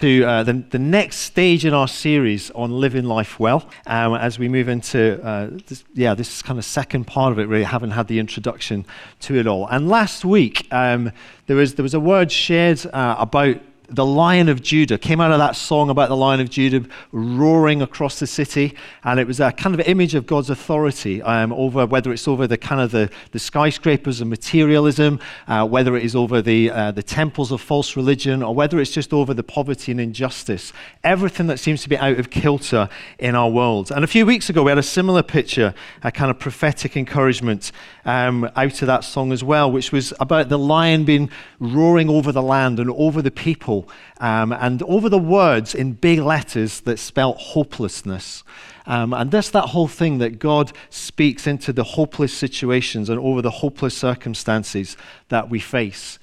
to uh, the, the next stage in our series on living life well um, as we move into, uh, this, yeah, this kind of second part of it, really. haven't had the introduction to it all. And last week, um, there, was, there was a word shared uh, about the Lion of Judah came out of that song about the Lion of Judah roaring across the city, and it was a kind of image of God's authority um, over whether it's over the kind of the, the skyscrapers of materialism, uh, whether it is over the uh, the temples of false religion, or whether it's just over the poverty and injustice. Everything that seems to be out of kilter in our world. And a few weeks ago, we had a similar picture, a kind of prophetic encouragement um, out of that song as well, which was about the lion being roaring over the land and over the people um, and over the words in big letters that spelt hopelessness. Um, and that's that whole thing that God speaks into the hopeless situations and over the hopeless circumstances that we face.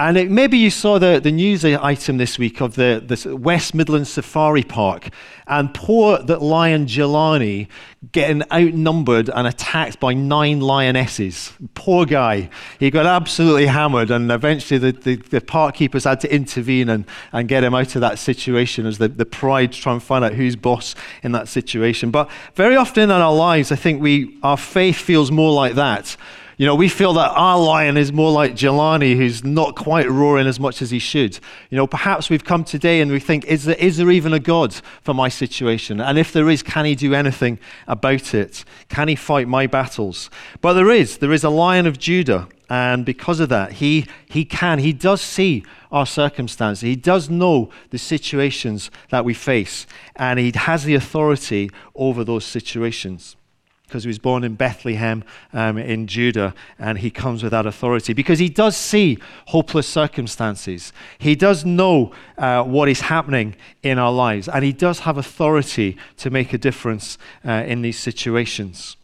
And it, maybe you saw the, the news item this week of the, West Midlands Safari Park and poor that lion Jelani getting outnumbered and attacked by nine lionesses. Poor guy. He got absolutely hammered, and eventually the, the, the park keepers had to intervene and, and get him out of that situation as the, the pride try and find out who's boss in that situation. But very often in our lives, I think we, our faith feels more like that you know, we feel that our lion is more like Jelani, who's not quite roaring as much as he should. You know, perhaps we've come today and we think, is there, is there even a God for my situation? And if there is, can he do anything about it? Can he fight my battles? But there is. There is a lion of Judah. And because of that, he, he can, he does see our circumstances. He does know the situations that we face. And he has the authority over those situations because he was born in Bethlehem um, in Judah, and he comes with that authority because he does see hopeless circumstances. He does know uh, what is happening in our lives, and he does have authority to make a difference uh, in these situations.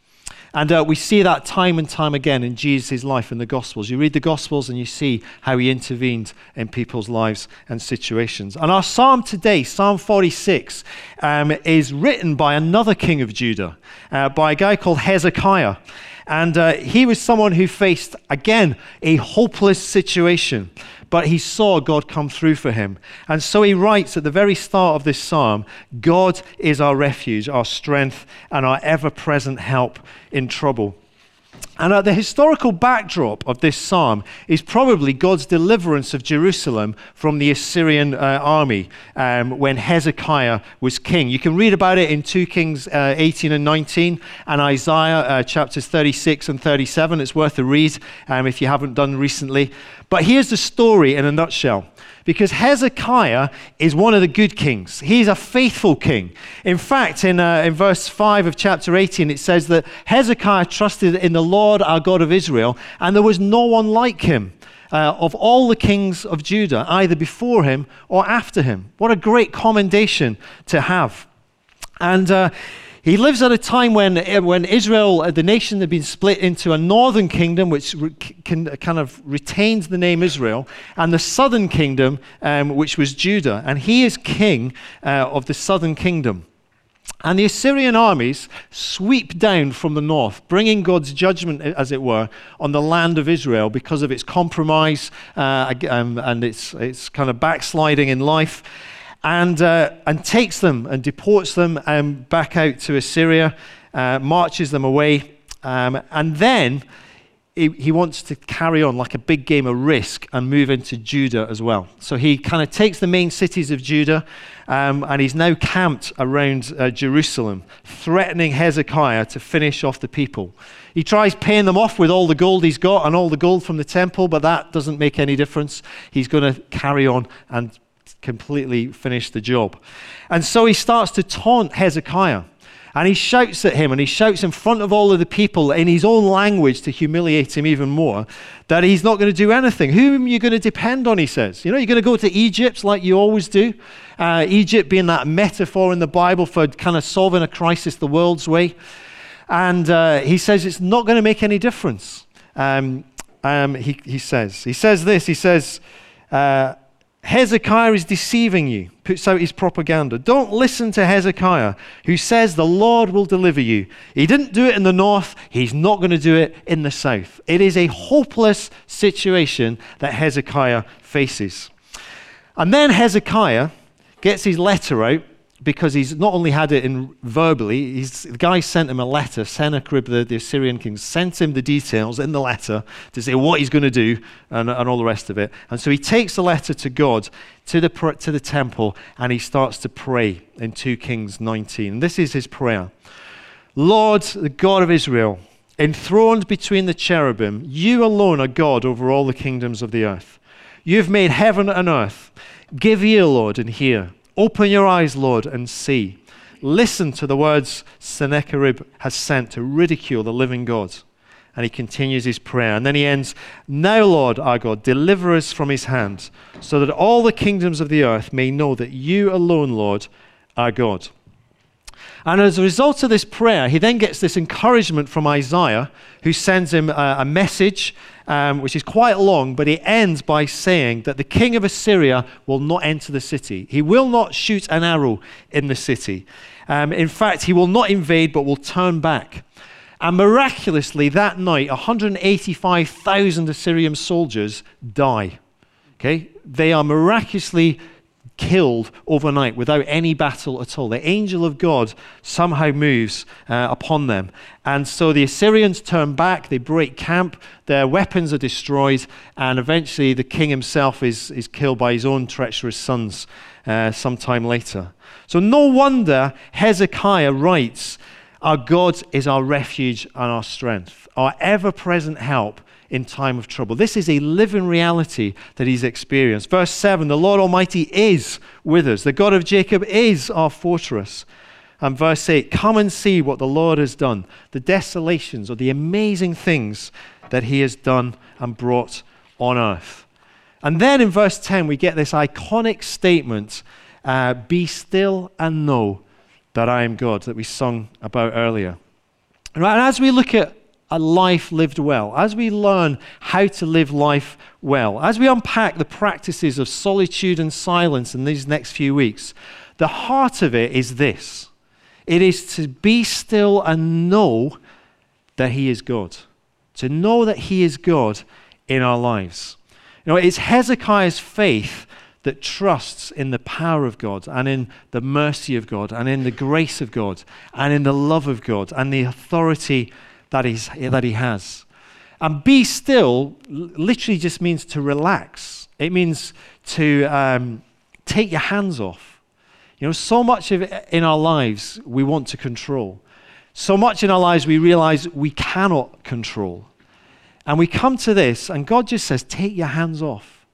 And uh, we see that time and time again in Jesus' life in the Gospels. You read the Gospels and you see how he intervened in people's lives and situations. And our psalm today, Psalm 46, um, is written by another king of Judah, uh, by a guy called Hezekiah. And uh, he was someone who faced, again, a hopeless situation but he saw God come through for him. And so he writes at the very start of this psalm God is our refuge, our strength, and our ever present help in trouble. And uh, the historical backdrop of this psalm is probably God's deliverance of Jerusalem from the Assyrian uh, army um, when Hezekiah was king. You can read about it in 2 Kings uh, 18 and 19 and Isaiah uh, chapters 36 and 37. It's worth a read um, if you haven't done recently. But here's the story in a nutshell because Hezekiah is one of the good kings. He's a faithful king. In fact, in, uh, in verse 5 of chapter 18, it says that Hezekiah trusted in the Lord our God of Israel, and there was no one like him. Uh, of all the kings of Judah, either before him or after him. What a great commendation to have. And uh, he lives at a time when, eh, when Israel, uh, the nation, had been split into a northern kingdom, which re- can, kind of retains the name Israel, and the southern kingdom, um, which was Judah. And he is king uh, of the southern kingdom. And the Assyrian armies sweep down from the north, bringing God's judgment, as it were, on the land of Israel because of its compromise uh, um, and its, its kind of backsliding in life and, uh, and takes them and deports them um, back out to Assyria, uh, marches them away, um, and then he, he, wants to carry on like a big game of risk and move into Judah as well. So he kind of takes the main cities of Judah um, and he's now camped around uh, Jerusalem, threatening Hezekiah to finish off the people. He tries paying them off with all the gold he's got and all the gold from the temple, but that doesn't make any difference. He's going to carry on and completely finish the job. And so he starts to taunt Hezekiah. And he shouts at him and he shouts in front of all of the people in his own language to humiliate him even more that he's not going to do anything. Whom are you going to depend on, he says. You know, you're going to go to Egypt like you always do. Uh, Egypt being that metaphor in the Bible for kind of solving a crisis the world's way. And uh, he says it's not going to make any difference. Um, um, he, he says. He says this. He says, uh, Hezekiah is deceiving you, puts out his propaganda. Don't listen to Hezekiah, who says the Lord will deliver you. He didn't do it in the north, he's not going to do it in the south. It is a hopeless situation that Hezekiah faces. And then Hezekiah gets his letter out because he's not only had it in verbally, the guy sent him a letter. Sennacherib, the, the, Assyrian king, sent him the details in the letter to say what he's going to do and, and all the rest of it. And so he takes the letter to God, to the, to the temple, and he starts to pray in 2 Kings 19. And this is his prayer Lord, the God of Israel, enthroned between the cherubim, you alone are God over all the kingdoms of the earth. You've made heaven and earth. Give ear, Lord, and hear. Open your eyes, Lord, and see. Listen to the words Sennacherib has sent to ridicule the living God. And he continues his prayer. And then he ends Now, Lord our God, deliver us from his hand, so that all the kingdoms of the earth may know that you alone, Lord, are God. And as a result of this prayer, he then gets this encouragement from Isaiah, who sends him a, a message, um, which is quite long, but he ends by saying that the king of Assyria will not enter the city. He will not shoot an arrow in the city. Um, in fact, he will not invade, but will turn back. And miraculously, that night, 185,000 Assyrian soldiers die. Okay? They are miraculously killed overnight without any battle at all. The angel of God somehow moves uh, upon them. And so the Assyrians turn back, they break camp, their weapons are destroyed, and eventually the king himself is, is killed by his own treacherous sons uh, sometime later. So no wonder Hezekiah writes, Our God is our refuge and our strength, our ever present help in time of trouble. This is a living reality that he's experienced. Verse 7 The Lord Almighty is with us, the God of Jacob is our fortress. And verse 8 Come and see what the Lord has done, the desolations or the amazing things that he has done and brought on earth. And then in verse 10, we get this iconic statement uh, Be still and know that I am God, that we sung about earlier. Right, And as we look at a life lived well, as we learn how to live life well, as we unpack the practices of solitude and silence in these next few weeks, the heart of it is this. It is to be still and know that He is God, to know that He is God in our lives. You know, it's Hezekiah's faith that trusts in the power of God and in the mercy of God and in the grace of God and in the love of God and the authority that, he's, that he has. And be still literally just means to relax, it means to um, take your hands off. You know, so much of it in our lives we want to control. So much in our lives we realize we cannot control. And we come to this, and God just says, Take your hands off.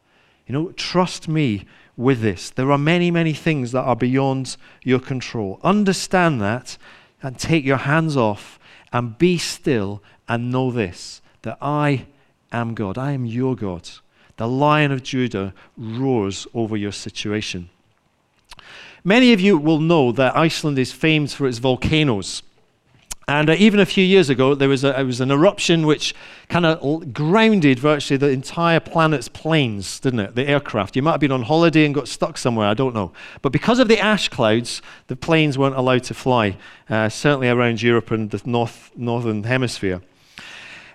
You know, trust me with this. There are many, many things that are beyond your control. Understand that and take your hands off and be still and know this that I am God. I am your God. The lion of Judah roars over your situation. Many of you will know that Iceland is famed for its volcanoes. And uh, even a few years ago, there was, a, was an eruption which kind of grounded virtually the entire planet's planes, didn't it? The aircraft. You might have been on holiday and got stuck somewhere, I don't know. But because of the ash clouds, the planes weren't allowed to fly, uh, certainly around Europe and the north, northern hemisphere.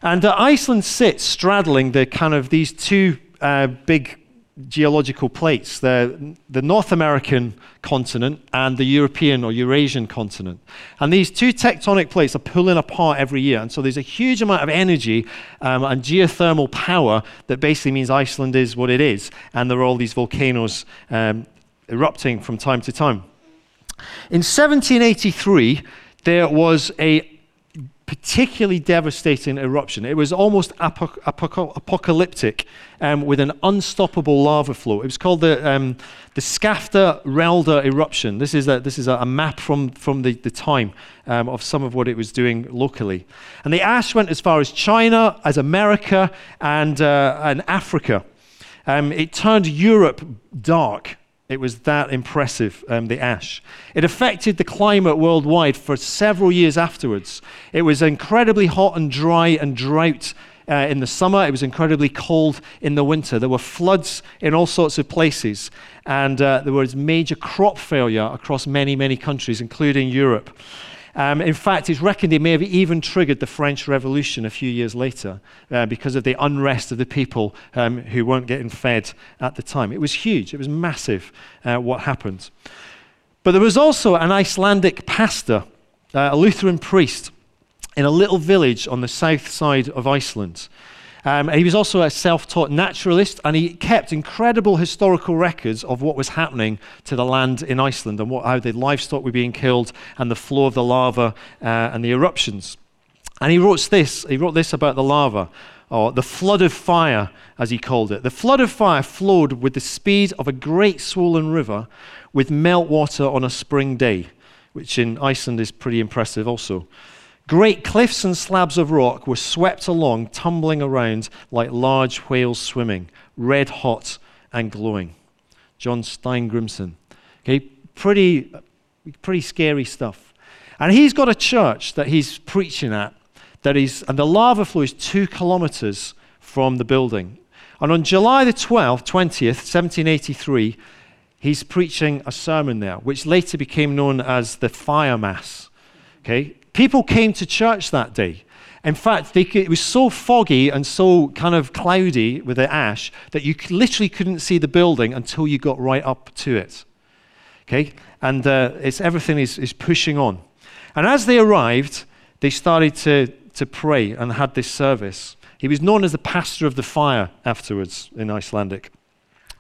And uh, Iceland sits straddling the kind of these two uh, big geological plates the, the North American continent and the European or Eurasian continent. And these two tectonic plates are pulling apart every year. And so there's a huge amount of energy um, and geothermal power that basically means Iceland is what it is. And there are all these volcanoes um, erupting from time to time. In 1783, there was a particularly devastating eruption. It was almost apoc- apoc- apocalyptic um, with an unstoppable lava flow. It was called the, um, the Skafta-Rælda eruption. This is a, this is a, map from, from the, the time um, of some of what it was doing locally. And the ash went as far as China, as America, and, uh, and Africa. Um, it turned Europe dark it was that impressive, um, the ash. It affected the climate worldwide for several years afterwards. It was incredibly hot and dry and drought uh, in the summer. It was incredibly cold in the winter. There were floods in all sorts of places. And uh, there was major crop failure across many, many countries, including Europe. Um, in fact, it's reckoned it may have even triggered the French Revolution a few years later uh, because of the unrest of the people um, who weren't getting fed at the time. It was huge, it was massive uh, what happened. But there was also an Icelandic pastor, uh, a Lutheran priest, in a little village on the south side of Iceland. Um, he was also a self taught naturalist, and he kept incredible historical records of what was happening to the land in Iceland and what, how the livestock were being killed and the flow of the lava uh, and the eruptions. And he wrote this, he wrote this about the lava, or the flood of fire, as he called it. The flood of fire flowed with the speed of a great swollen river with meltwater on a spring day, which in Iceland is pretty impressive also. Great cliffs and slabs of rock were swept along, tumbling around like large whales swimming, red hot and glowing. John Steingrimsson. Okay, pretty, pretty scary stuff. And he's got a church that he's preaching at, that is, and the lava flow is two kilometers from the building. And on July the 12th, 20th, 1783, he's preaching a sermon there, which later became known as the Fire Mass. Okay, People came to church that day. In fact, could, it was so foggy and so kind of cloudy with the ash that you literally couldn't see the building until you got right up to it. Okay? And uh, it's, everything is, is pushing on. And as they arrived, they started to, to pray and had this service. He was known as the pastor of the fire afterwards in Icelandic.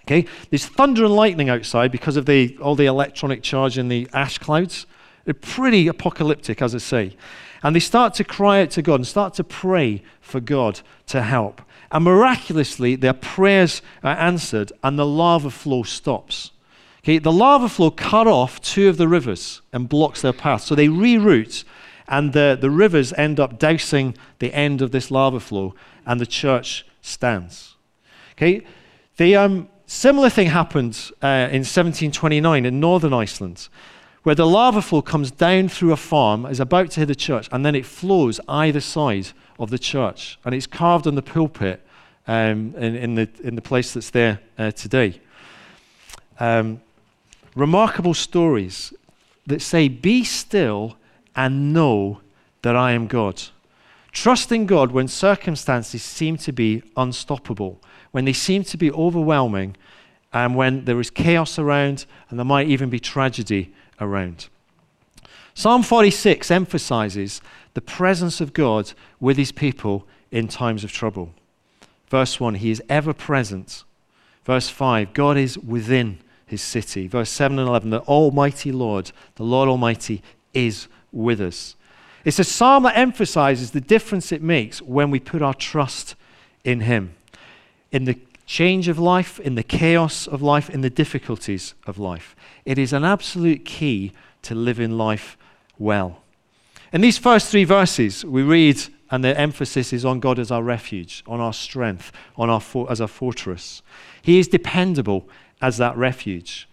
Okay? There's thunder and lightning outside because of the, all the electronic charge in the ash clouds. They're pretty apocalyptic, as I say. And they start to cry out to God and start to pray for God to help. And miraculously, their prayers are answered and the lava flow stops. Okay, the lava flow cut off two of the rivers and blocks their path. So they reroute, and the, the rivers end up dousing the end of this lava flow, and the church stands. Okay, the um, similar thing happened uh, in 1729 in northern Iceland where the lava flow comes down through a farm, is about to hit the church, and then it flows either side of the church. And it's carved on the pulpit um, in, in, the, in the place that's there uh, today. Um, remarkable stories that say, Be still and know that I am God. Trust in God when circumstances seem to be unstoppable, when they seem to be overwhelming, and when there is chaos around, and there might even be tragedy around. Psalm 46 emphasizes the presence of God with his people in times of trouble. Verse 1, he is ever present. Verse 5, God is within his city. Verse 7 and 11, the Almighty Lord, the Lord Almighty, is with us. It's a psalm that emphasizes the difference it makes when we put our trust in him. In the change of life, in the chaos of life, in the difficulties of life. It is an absolute key to living life well. In these first three verses, we read, and the emphasis is on God as our refuge, on our strength, on our for- as a fortress. He is dependable as that refuge.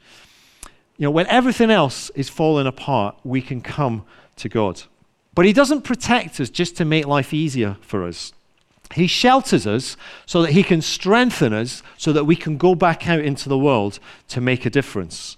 You know, when everything else is falling apart, we can come to God. But He doesn't protect us just to make life easier for us. He shelters us so that He can strengthen us so that we can go back out into the world to make a difference.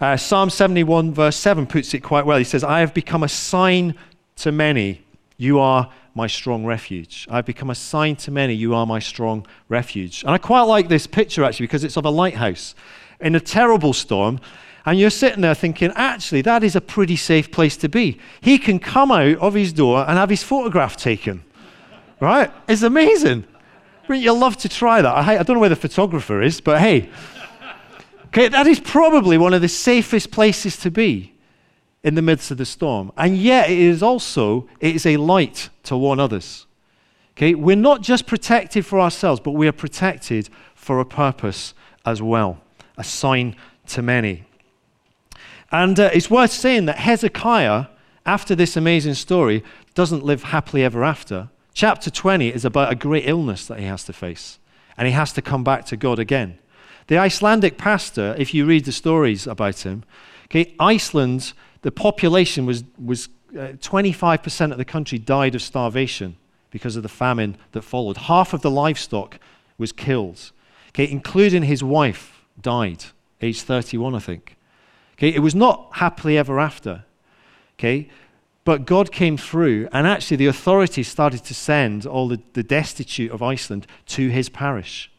Uh, Psalm 71, verse 7, puts it quite well. He says, I have become a sign to many. You are my strong refuge. I've become a sign to many. You are my strong refuge. And I quite like this picture actually because it's of a lighthouse in a terrible storm. And you're sitting there thinking, actually, that is a pretty safe place to be. He can come out of his door and have his photograph taken right? It's amazing. Wouldn't you love to try that? I, I don't know where the photographer is, but hey. Okay, that is probably one of the safest places to be in the midst of the storm. And yet it is also, it is a light to warn others. Okay, we're not just protected for ourselves, but we are protected for a purpose as well, a sign to many. And uh, it's worth saying that Hezekiah, after this amazing story, doesn't live happily ever after. Chapter 20 is about a great illness that he has to face, and he has to come back to God again. The Icelandic pastor, if you read the stories about him, okay, Iceland, the population was, was uh, 25% of the country died of starvation because of the famine that followed. Half of the livestock was killed, okay, including his wife died, age 31, I think. Okay, it was not happily ever after. Okay, but God came through, and actually, the authorities started to send all the, the destitute of Iceland to his parish.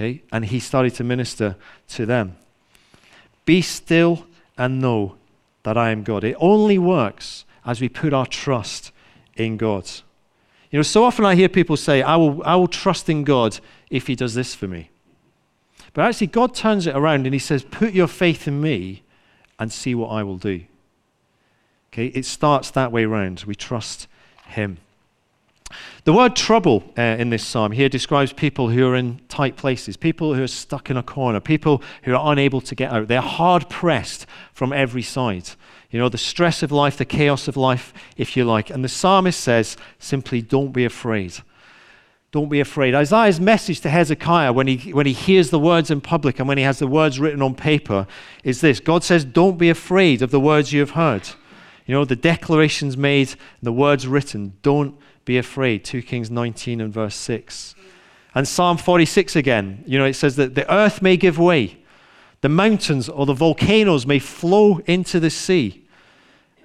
Okay? And he started to minister to them. Be still and know that I am God. It only works as we put our trust in God. You know, so often I hear people say, I will, I will trust in God if He does this for me. But actually, God turns it around and He says, Put your faith in me and see what I will do. Okay, it starts that way round. We trust Him. The word trouble uh, in this psalm here describes people who are in tight places, people who are stuck in a corner, people who are unable to get out. They're hard pressed from every side. You know, the stress of life, the chaos of life, if you like. And the psalmist says simply, don't be afraid. Don't be afraid. Isaiah's message to Hezekiah when he, when he hears the words in public and when he has the words written on paper is this God says, Don't be afraid of the words you have heard. You know, the declarations made, the words written. Don't be afraid. 2 Kings 19 and verse 6. And Psalm 46 again, you know, it says that the earth may give way, the mountains or the volcanoes may flow into the sea,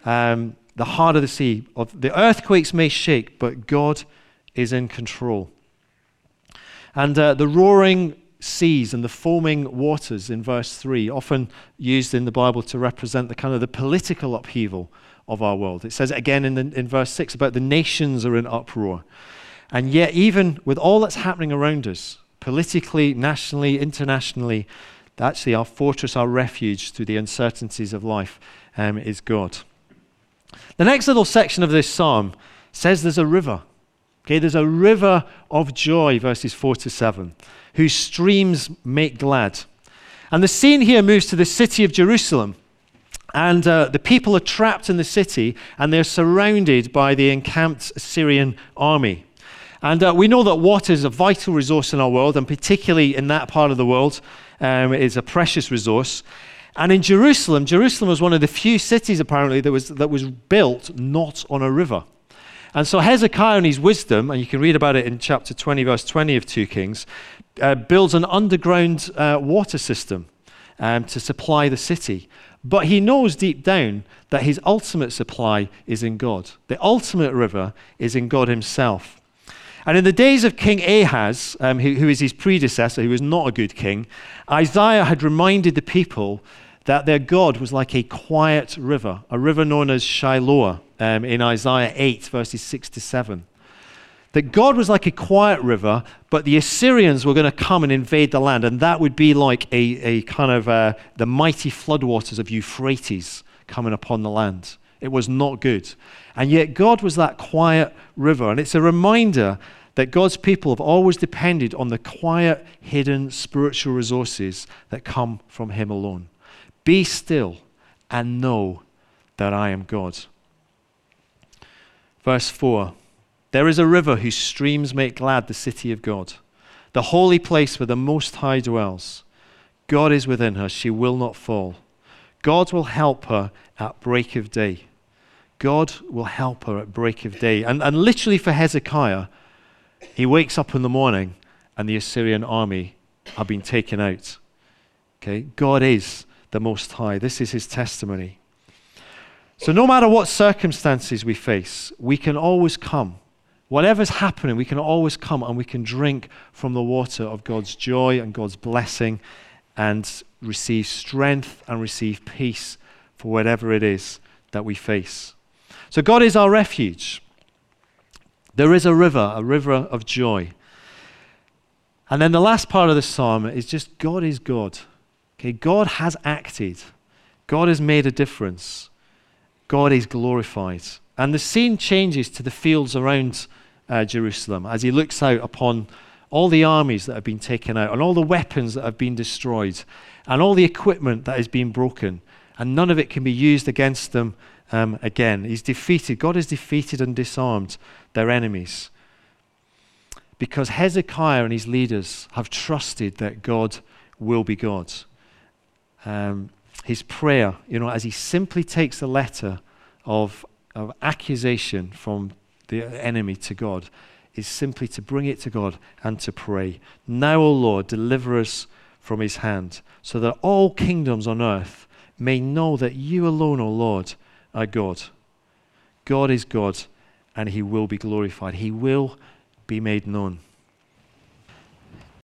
um, the heart of the sea. The earthquakes may shake, but God is in control. And uh, the roaring seas and the foaming waters in verse 3, often used in the Bible to represent the kind of the political upheaval of our world. It says it again in, the, in verse 6 about the nations are in uproar. And yet, even with all that's happening around us, politically, nationally, internationally, actually our fortress, our refuge through the uncertainties of life um, is God. The next little section of this psalm says there's a river. Okay, there's a river of joy, verses 4 to 7, whose streams make glad. And the scene here moves to the city of Jerusalem. And uh, the people are trapped in the city and they're surrounded by the encamped Assyrian army. And uh, we know that water is a vital resource in our world, and particularly in that part of the world, um, is a precious resource. And in Jerusalem, Jerusalem was one of the few cities apparently that was, that was built not on a river. And so Hezekiah, in his wisdom, and you can read about it in chapter 20, verse 20 of 2 Kings, uh, builds an underground uh, water system um, to supply the city. But he knows deep down that his ultimate supply is in God. The ultimate river is in God himself. And in the days of King Ahaz, um, who, who is his predecessor, who was not a good king, Isaiah had reminded the people that their God was like a quiet river, a river known as Shiloah um, in Isaiah 8, verses 6 to 7. That God was like a quiet river, but the Assyrians were going to come and invade the land, and that would be like a, a kind of uh, the mighty floodwaters of Euphrates coming upon the land. It was not good. And yet, God was that quiet river, and it's a reminder that God's people have always depended on the quiet, hidden spiritual resources that come from Him alone. Be still and know that I am God. Verse 4 There is a river whose streams make glad the city of God, the holy place where the Most High dwells. God is within her, she will not fall. God will help her at break of day. God will help her at break of day. And, and literally for Hezekiah, he wakes up in the morning and the Assyrian army have been taken out. Okay? God is the Most High. This is his testimony. So, no matter what circumstances we face, we can always come. Whatever's happening, we can always come and we can drink from the water of God's joy and God's blessing and receive strength and receive peace for whatever it is that we face. So, God is our refuge. There is a river, a river of joy. And then the last part of the psalm is just God is God. Okay, God has acted. God has made a difference. God is glorified. And the scene changes to the fields around uh, Jerusalem as he looks out upon all the armies that have been taken out, and all the weapons that have been destroyed, and all the equipment that has been broken, and none of it can be used against them um, again. He's defeated. God has defeated and disarmed their enemies. Because Hezekiah and his leaders have trusted that God will be God um, his prayer, you know, as he simply takes the letter of, of accusation from the enemy to God, is simply to bring it to God and to pray. Now, O Lord, deliver us from his hand, so that all kingdoms on earth may know that you alone, O Lord, are God. God is God, and he will be glorified. He will be made known.